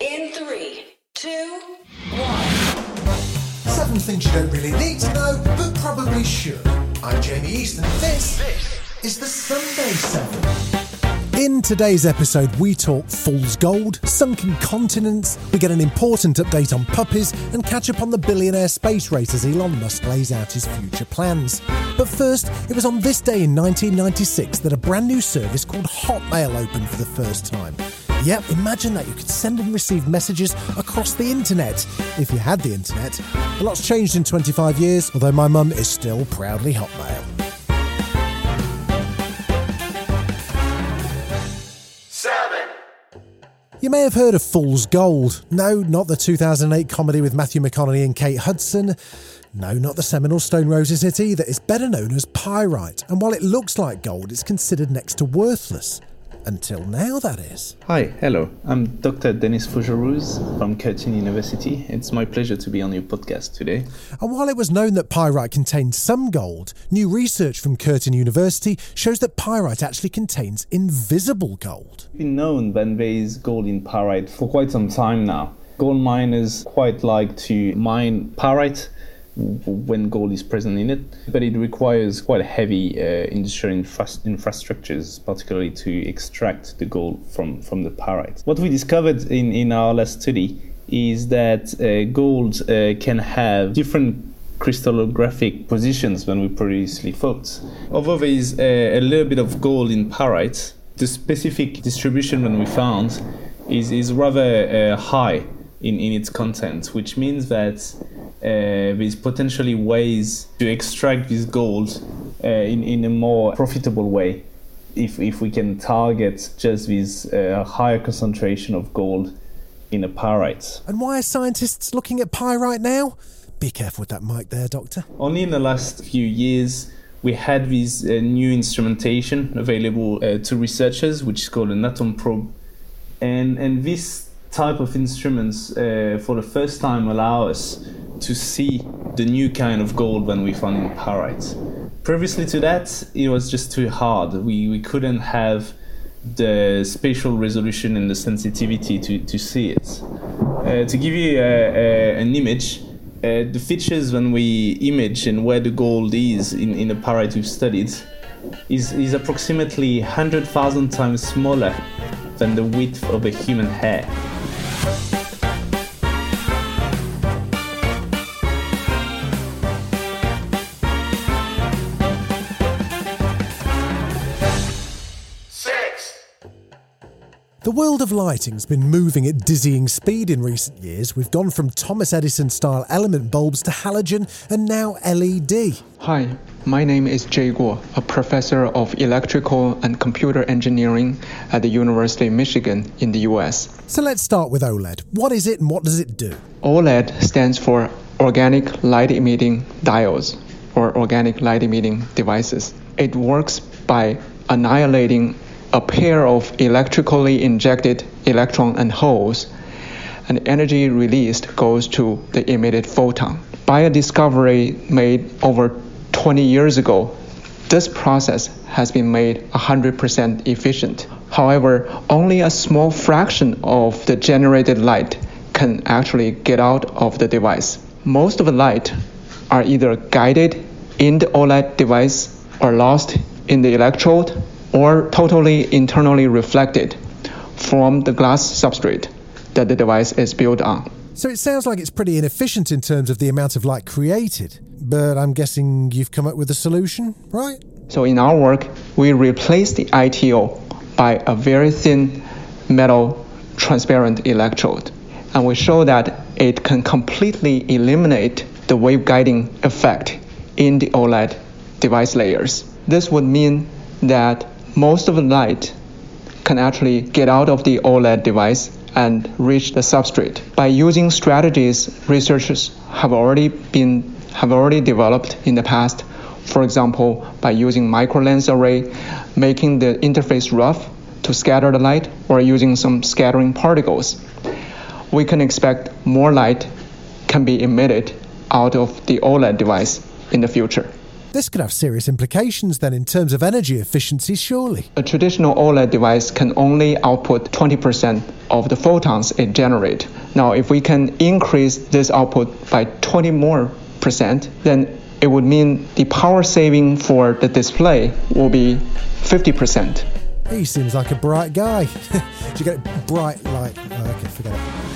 In three, two, one. Seven things you don't really need to know, but probably should. I'm Jamie Easton, and this is the Sunday Seven. In today's episode, we talk fool's gold, sunken continents, we get an important update on puppies, and catch up on the billionaire space race as Elon Musk lays out his future plans. But first, it was on this day in 1996 that a brand new service called Hotmail opened for the first time. Yep, imagine that you could send and receive messages across the internet if you had the internet. A lot's changed in 25 years, although my mum is still proudly Hotmail. You may have heard of Fool's Gold. No, not the 2008 comedy with Matthew McConaughey and Kate Hudson. No, not the seminal Stone Roses hit either. It's better known as pyrite, and while it looks like gold, it's considered next to worthless. Until now, that is. Hi, hello. I'm Dr. Denis Fougerouse from Curtin University. It's my pleasure to be on your podcast today. And while it was known that pyrite contained some gold, new research from Curtin University shows that pyrite actually contains invisible gold. It's been known that there is gold in pyrite for quite some time now. Gold miners quite like to mine pyrite when gold is present in it, but it requires quite heavy uh, industrial infra- infrastructures, particularly to extract the gold from, from the pyrite. What we discovered in, in our last study is that uh, gold uh, can have different crystallographic positions than we previously thought. Although there is a, a little bit of gold in pyrite, the specific distribution that we found is, is rather uh, high in, in its content, which means that uh, there's potentially ways to extract this gold uh, in, in a more profitable way if, if we can target just this uh, higher concentration of gold in a pyrite. And why are scientists looking at pyrite now? Be careful with that mic there, Doctor. Only in the last few years, we had this uh, new instrumentation available uh, to researchers, which is called an atom probe. And, and this type of instruments, uh, for the first time, allow us to see the new kind of gold when we found in pyrite. Previously to that, it was just too hard. We, we couldn't have the spatial resolution and the sensitivity to, to see it. Uh, to give you a, a, an image, uh, the features when we image and where the gold is in, in the pyrite we've studied is, is approximately 100,000 times smaller than the width of a human hair. World of lighting's been moving at dizzying speed in recent years. We've gone from Thomas Edison style element bulbs to halogen and now LED. Hi, my name is Jay Guo, a professor of electrical and computer engineering at the University of Michigan in the US. So let's start with OLED. What is it and what does it do? OLED stands for Organic Light Emitting Diodes or Organic Light Emitting Devices. It works by annihilating a pair of electrically injected electron and holes, and energy released goes to the emitted photon. By a discovery made over 20 years ago, this process has been made 100% efficient. However, only a small fraction of the generated light can actually get out of the device. Most of the light are either guided in the OLED device or lost in the electrode or totally internally reflected from the glass substrate that the device is built on. So it sounds like it's pretty inefficient in terms of the amount of light created, but I'm guessing you've come up with a solution, right? So in our work, we replace the ITO by a very thin metal transparent electrode. And we show that it can completely eliminate the wave guiding effect in the OLED device layers. This would mean that most of the light can actually get out of the OLED device and reach the substrate. By using strategies researchers have already been have already developed in the past, for example, by using microlens array, making the interface rough to scatter the light, or using some scattering particles, we can expect more light can be emitted out of the OLED device in the future. This could have serious implications then in terms of energy efficiency, surely. A traditional OLED device can only output 20% of the photons it generates. Now, if we can increase this output by 20 more percent, then it would mean the power saving for the display will be 50%. He seems like a bright guy. Did you get it bright light? Oh, okay, forget it.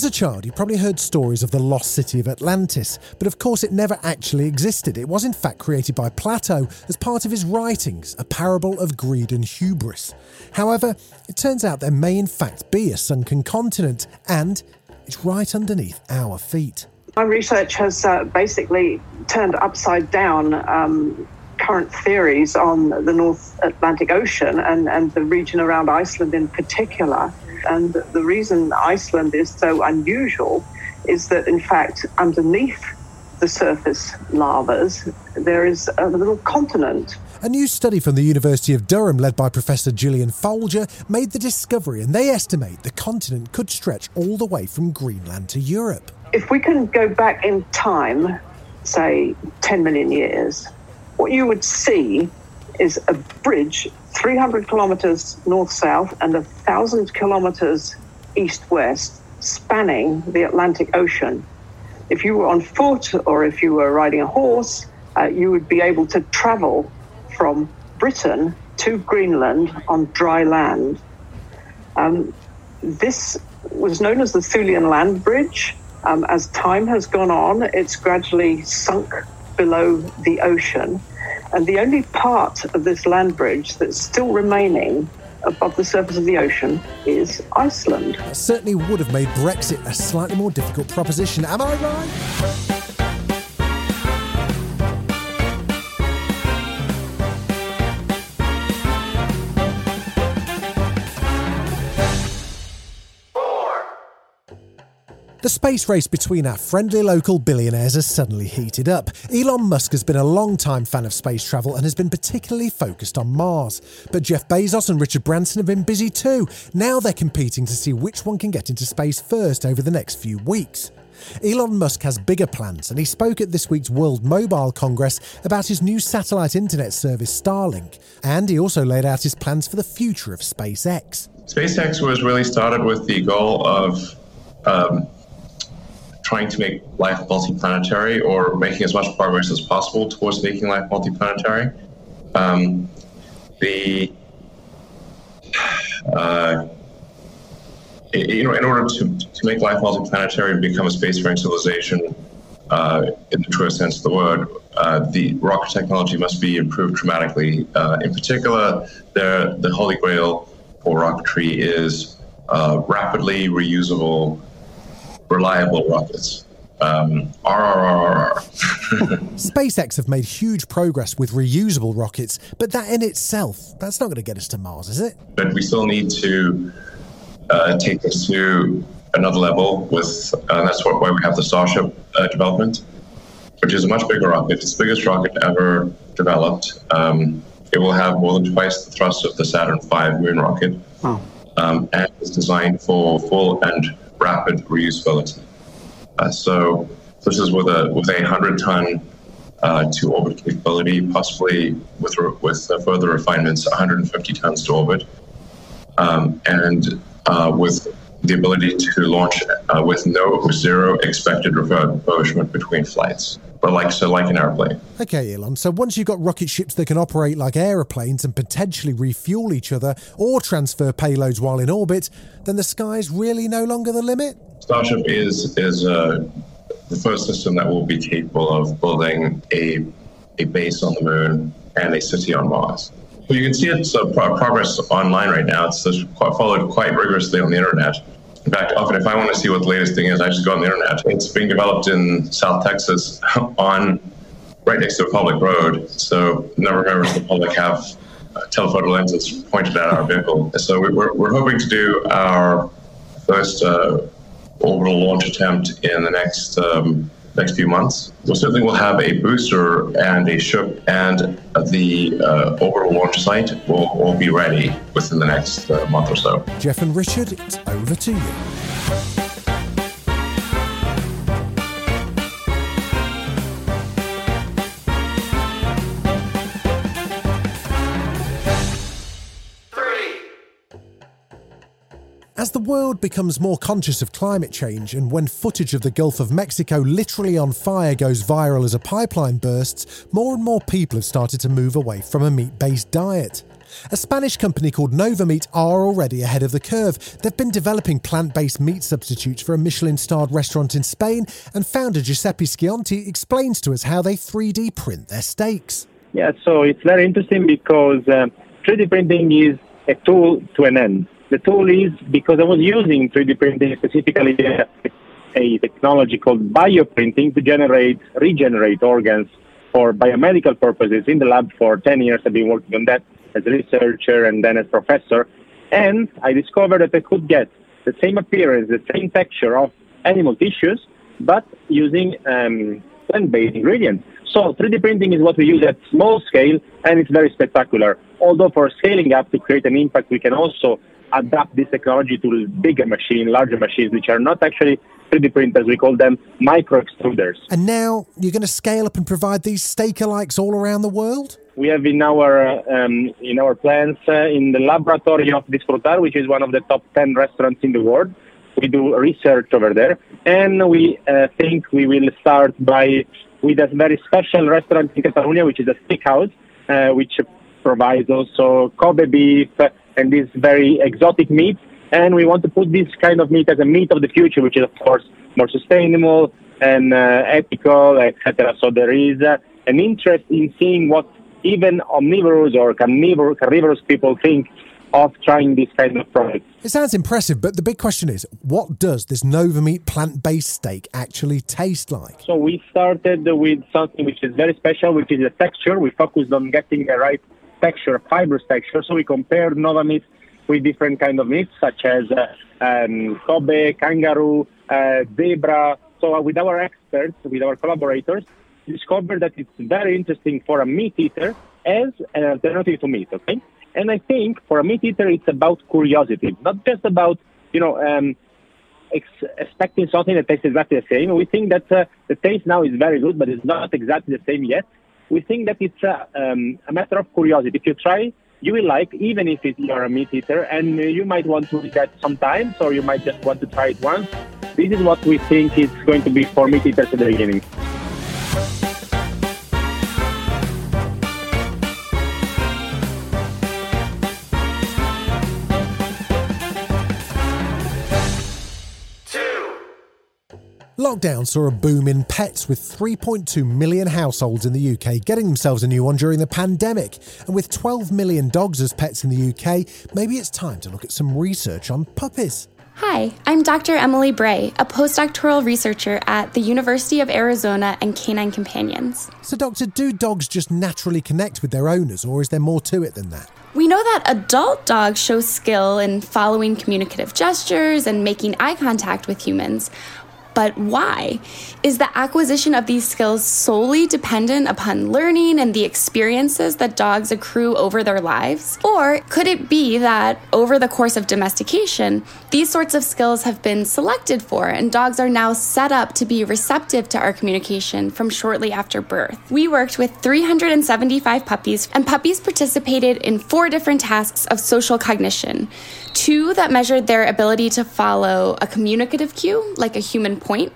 As a child, you probably heard stories of the lost city of Atlantis, but of course it never actually existed. It was in fact created by Plato as part of his writings, a parable of greed and hubris. However, it turns out there may in fact be a sunken continent, and it's right underneath our feet. My research has uh, basically turned upside down um, current theories on the North Atlantic Ocean and, and the region around Iceland in particular. And the reason Iceland is so unusual is that, in fact, underneath the surface lavas, there is a little continent. A new study from the University of Durham, led by Professor Gillian Foulger, made the discovery, and they estimate the continent could stretch all the way from Greenland to Europe. If we can go back in time, say 10 million years, what you would see is a bridge 300 kilometers north south and 1,000 kilometers east west spanning the Atlantic Ocean. If you were on foot or if you were riding a horse, uh, you would be able to travel from Britain to Greenland on dry land. Um, this was known as the Thulian Land Bridge. Um, as time has gone on, it's gradually sunk below the ocean. And the only part of this land bridge that's still remaining above the surface of the ocean is Iceland. That certainly would have made Brexit a slightly more difficult proposition. Am I right? The space race between our friendly local billionaires has suddenly heated up. Elon Musk has been a long-time fan of space travel and has been particularly focused on Mars. But Jeff Bezos and Richard Branson have been busy too. Now they're competing to see which one can get into space first over the next few weeks. Elon Musk has bigger plans, and he spoke at this week's World Mobile Congress about his new satellite internet service Starlink. And he also laid out his plans for the future of SpaceX. SpaceX was really started with the goal of um, trying to make life multiplanetary or making as much progress as possible towards making life multiplanetary. Um, the uh, you know, in order to, to make life multiplanetary and become a spacefaring civilization, uh, in the truest sense of the word, uh, the rocket technology must be improved dramatically. Uh, in particular, the the holy grail for rocketry is uh, rapidly reusable reliable rockets. Um, RRRR. SpaceX have made huge progress with reusable rockets, but that in itself, that's not going to get us to Mars, is it? But we still need to uh, take this to another level with, uh, that's what, why we have the Starship uh, development, which is a much bigger rocket. It's the biggest rocket ever developed. Um, it will have more than twice the thrust of the Saturn V moon rocket. Oh. Um, and it's designed for full and rapid reusability. Uh, so this is with a with a hundred ton uh, to orbit capability, possibly with with further refinements, 150 tons to orbit, um, and uh, with the ability to launch uh, with no zero expected refurbishment between flights. But like so, like an airplane. Okay, Elon. So once you've got rocket ships that can operate like aeroplanes and potentially refuel each other or transfer payloads while in orbit, then the sky's really no longer the limit. Starship is is uh, the first system that will be capable of building a a base on the moon and a city on Mars. Well, you can see its uh, pro- progress online right now. It's, it's quite, followed quite rigorously on the internet. In fact, often if I want to see what the latest thing is, I just go on the internet. It's being developed in South Texas on right next to a public road. So never members of the public have uh, telephoto lenses pointed at our vehicle. So we- we're, we're hoping to do our first uh, orbital launch attempt in the next um, next few months. We certainly we'll have a booster and a ship, and the uh, overall launch site will, all be ready within the next uh, month or so. Jeff and Richard, it's over to you. As the world becomes more conscious of climate change, and when footage of the Gulf of Mexico literally on fire goes viral as a pipeline bursts, more and more people have started to move away from a meat based diet. A Spanish company called Novameat are already ahead of the curve. They've been developing plant based meat substitutes for a Michelin starred restaurant in Spain, and founder Giuseppe Scionti explains to us how they 3D print their steaks. Yeah, so it's very interesting because um, 3D printing is a tool to an end. The tool is because I was using 3D printing specifically a, technology called bioprinting to generate, regenerate organs for biomedical purposes in the lab for 10 years. I've been working on that as a researcher and then as professor. And I discovered that I could get the same appearance, the same texture of animal tissues, but using um, plant-based ingredients. So 3D printing is what we use at small scale, and it's very spectacular. Although for scaling up to create an impact, we can also adapt this technology to bigger machines, larger machines, which are not actually 3D printers. We call them micro extruders. And now you're going to scale up and provide these steak-alikes all around the world? We have in our um, in our plans uh, in the laboratory of Disfrutar, which is one of the top 10 restaurants in the world. We do research over there, and we uh, think we will start by with a very special restaurant in Catalonia, which is a steakhouse, uh, which provides also Kobe beef, and this very exotic meat. And we want to put this kind of meat as a meat of the future, which is of course more sustainable and uh, ethical, etc. So there is uh, an interest in seeing what even omnivorous or carnivorous people think of trying this kind of product. It sounds impressive, but the big question is, what does this Novameat plant-based steak actually taste like? So we started with something which is very special, which is the texture. We focused on getting the right texture, fibrous texture. So we compared Novameat with different kind of meats, such as uh, um, Kobe, kangaroo, uh, zebra. So uh, with our experts, with our collaborators, discovered that it's very interesting for a meat eater as an alternative to meat. Okay, and I think for a meat eater, it's about curiosity, not just about you know. Um, ex- expecting something that tastes exactly the same. We think that uh, the taste now is very good, but it's not exactly the same yet we think that it's a, um, a matter of curiosity. If you try, you will like, even if it, you're a meat eater, and you might want to eat that sometimes, or you might just want to try it once. This is what we think is going to be for meat eaters at the beginning. Lockdown saw a boom in pets with 3.2 million households in the UK getting themselves a new one during the pandemic. And with 12 million dogs as pets in the UK, maybe it's time to look at some research on puppies. Hi, I'm Dr. Emily Bray, a postdoctoral researcher at the University of Arizona and Canine Companions. So, Doctor, do dogs just naturally connect with their owners, or is there more to it than that? We know that adult dogs show skill in following communicative gestures and making eye contact with humans, but why? Is the acquisition of these skills solely dependent upon learning and the experiences that dogs accrue over their lives? Or could it be that over the course of domestication, these sorts of skills have been selected for and dogs are now set up to be receptive to our communication from shortly after birth? We worked with 375 puppies, and puppies participated in four different tasks of social cognition two that measured their ability to follow a communicative cue, like a human point,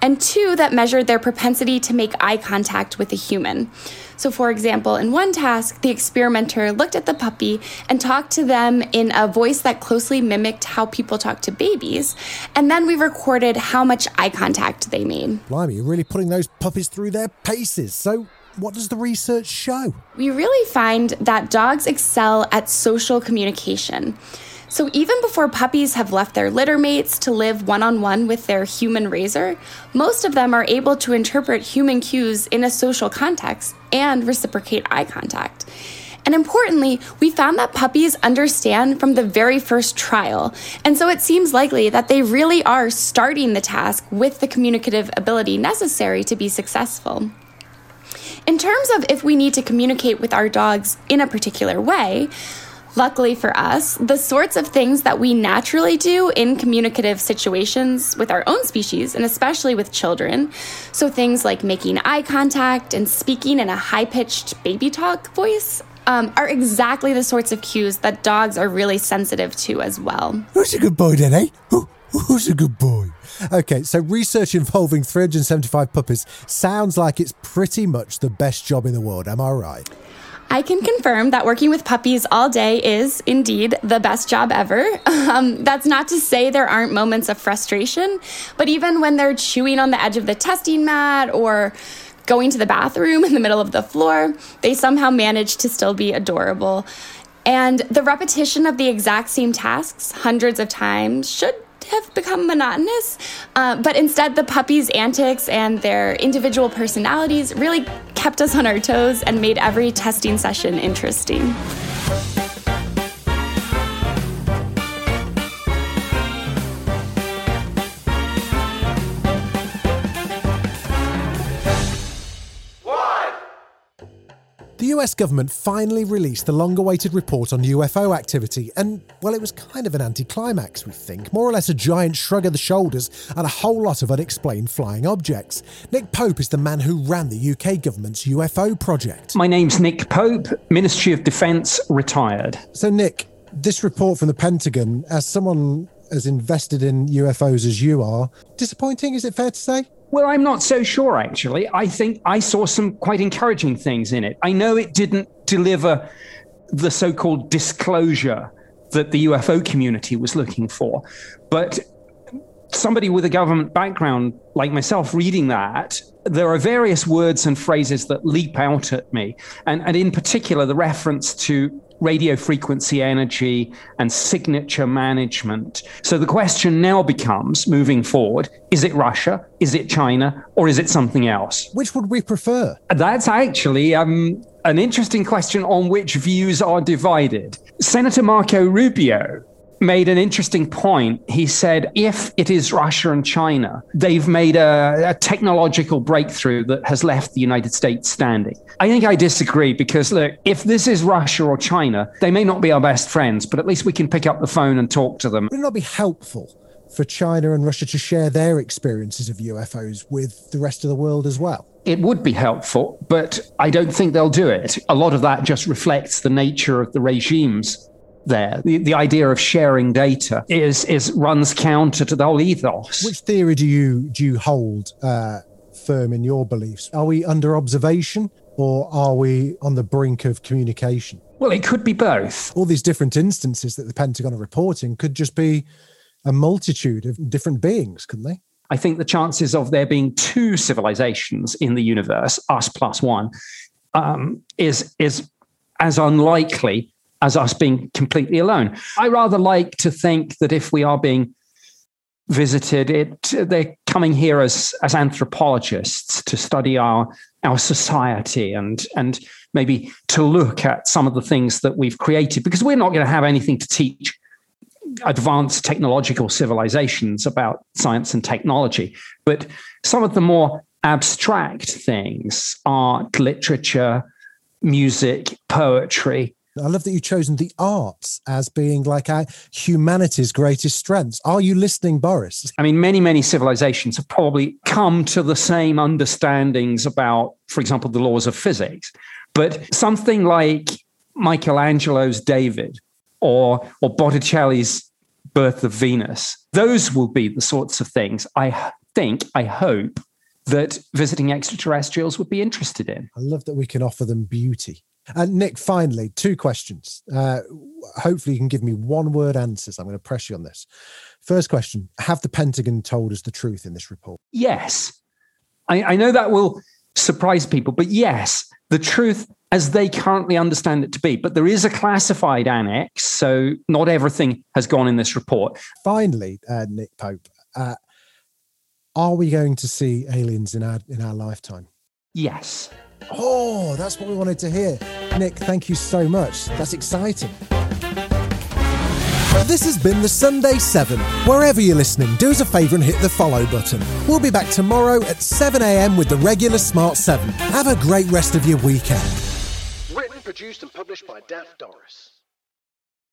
and two that measured their propensity to make eye contact with a human. So, for example, in one task, the experimenter looked at the puppy and talked to them in a voice that closely mimicked how people talk to babies. And then we recorded how much eye contact they made. Blimey, you're really putting those puppies through their paces. So, what does the research show? We really find that dogs excel at social communication. So even before puppies have left their litter mates to live one on one with their human raiser, most of them are able to interpret human cues in a social context and reciprocate eye contact. And importantly, we found that puppies understand from the very first trial. And so it seems likely that they really are starting the task with the communicative ability necessary to be successful. In terms of if we need to communicate with our dogs in a particular way, Luckily for us, the sorts of things that we naturally do in communicative situations with our own species, and especially with children, so things like making eye contact and speaking in a high pitched baby talk voice, um, are exactly the sorts of cues that dogs are really sensitive to as well. Who's a good boy then, eh? Who, who's a good boy? Okay, so research involving 375 puppies sounds like it's pretty much the best job in the world, am I right? I can confirm that working with puppies all day is indeed the best job ever. Um, that's not to say there aren't moments of frustration, but even when they're chewing on the edge of the testing mat or going to the bathroom in the middle of the floor, they somehow manage to still be adorable. And the repetition of the exact same tasks hundreds of times should have become monotonous. Uh, but instead, the puppies' antics and their individual personalities really kept us on our toes and made every testing session interesting. US government finally released the long awaited report on UFO activity, and, well, it was kind of an anticlimax, we think. More or less a giant shrug of the shoulders and a whole lot of unexplained flying objects. Nick Pope is the man who ran the UK government's UFO project. My name's Nick Pope, Ministry of Defence, retired. So, Nick, this report from the Pentagon, as someone as invested in UFOs as you are, disappointing, is it fair to say? Well, I'm not so sure, actually. I think I saw some quite encouraging things in it. I know it didn't deliver the so called disclosure that the UFO community was looking for, but somebody with a government background like myself reading that, there are various words and phrases that leap out at me. And, and in particular, the reference to radio frequency energy and signature management. So the question now becomes moving forward is it Russia? Is it China? Or is it something else? Which would we prefer? That's actually um, an interesting question on which views are divided. Senator Marco Rubio made an interesting point. He said, if it is Russia and China, they've made a, a, technological breakthrough that has left the United States standing. I think I disagree because, look, if this is Russia or China, they may not be our best friends, but at least we can pick up the phone and talk to them. Would it not be helpful? For China and Russia to share their experiences of UFOs with the rest of the world as well? It would be helpful, but I don't think they'll do it. A lot of that just reflects the nature of the regimes there. The, the idea of sharing data is is runs counter to the whole ethos. Which theory do you do you hold uh, firm in your beliefs? Are we under observation or are we on the brink of communication? Well, it could be both. All these different instances that the Pentagon are reporting could just be a multitude of different beings, couldn't they? I think the chances of there being two civilizations in the universe, us plus one, um, is is as unlikely as us being completely alone. I rather like to think that if we are being visited, it they're coming here as as anthropologists to study our our society and and maybe to look at some of the things that we've created because we're not going to have anything to teach advanced technological civilizations about science and technology but some of the more abstract things art literature music poetry I love that you've chosen the arts as being like our humanity's greatest strengths. Are you listening, Boris? I mean, many, many civilizations have probably come to the same understandings about, for example, the laws of physics. But something like Michelangelo's David or, or Botticelli's Birth of Venus, those will be the sorts of things I think, I hope, that visiting extraterrestrials would be interested in. I love that we can offer them beauty. And uh, Nick, finally, two questions. Uh, hopefully, you can give me one word answers. I'm going to press you on this. First question Have the Pentagon told us the truth in this report? Yes. I, I know that will surprise people, but yes, the truth as they currently understand it to be. But there is a classified annex, so not everything has gone in this report. Finally, uh, Nick Pope, uh, are we going to see aliens in our in our lifetime? Yes. Oh, that's what we wanted to hear. Nick, thank you so much. That's exciting. This has been the Sunday 7. Wherever you're listening, do us a favour and hit the follow button. We'll be back tomorrow at 7am with the regular Smart 7. Have a great rest of your weekend. Written, produced, and published by Daft Doris.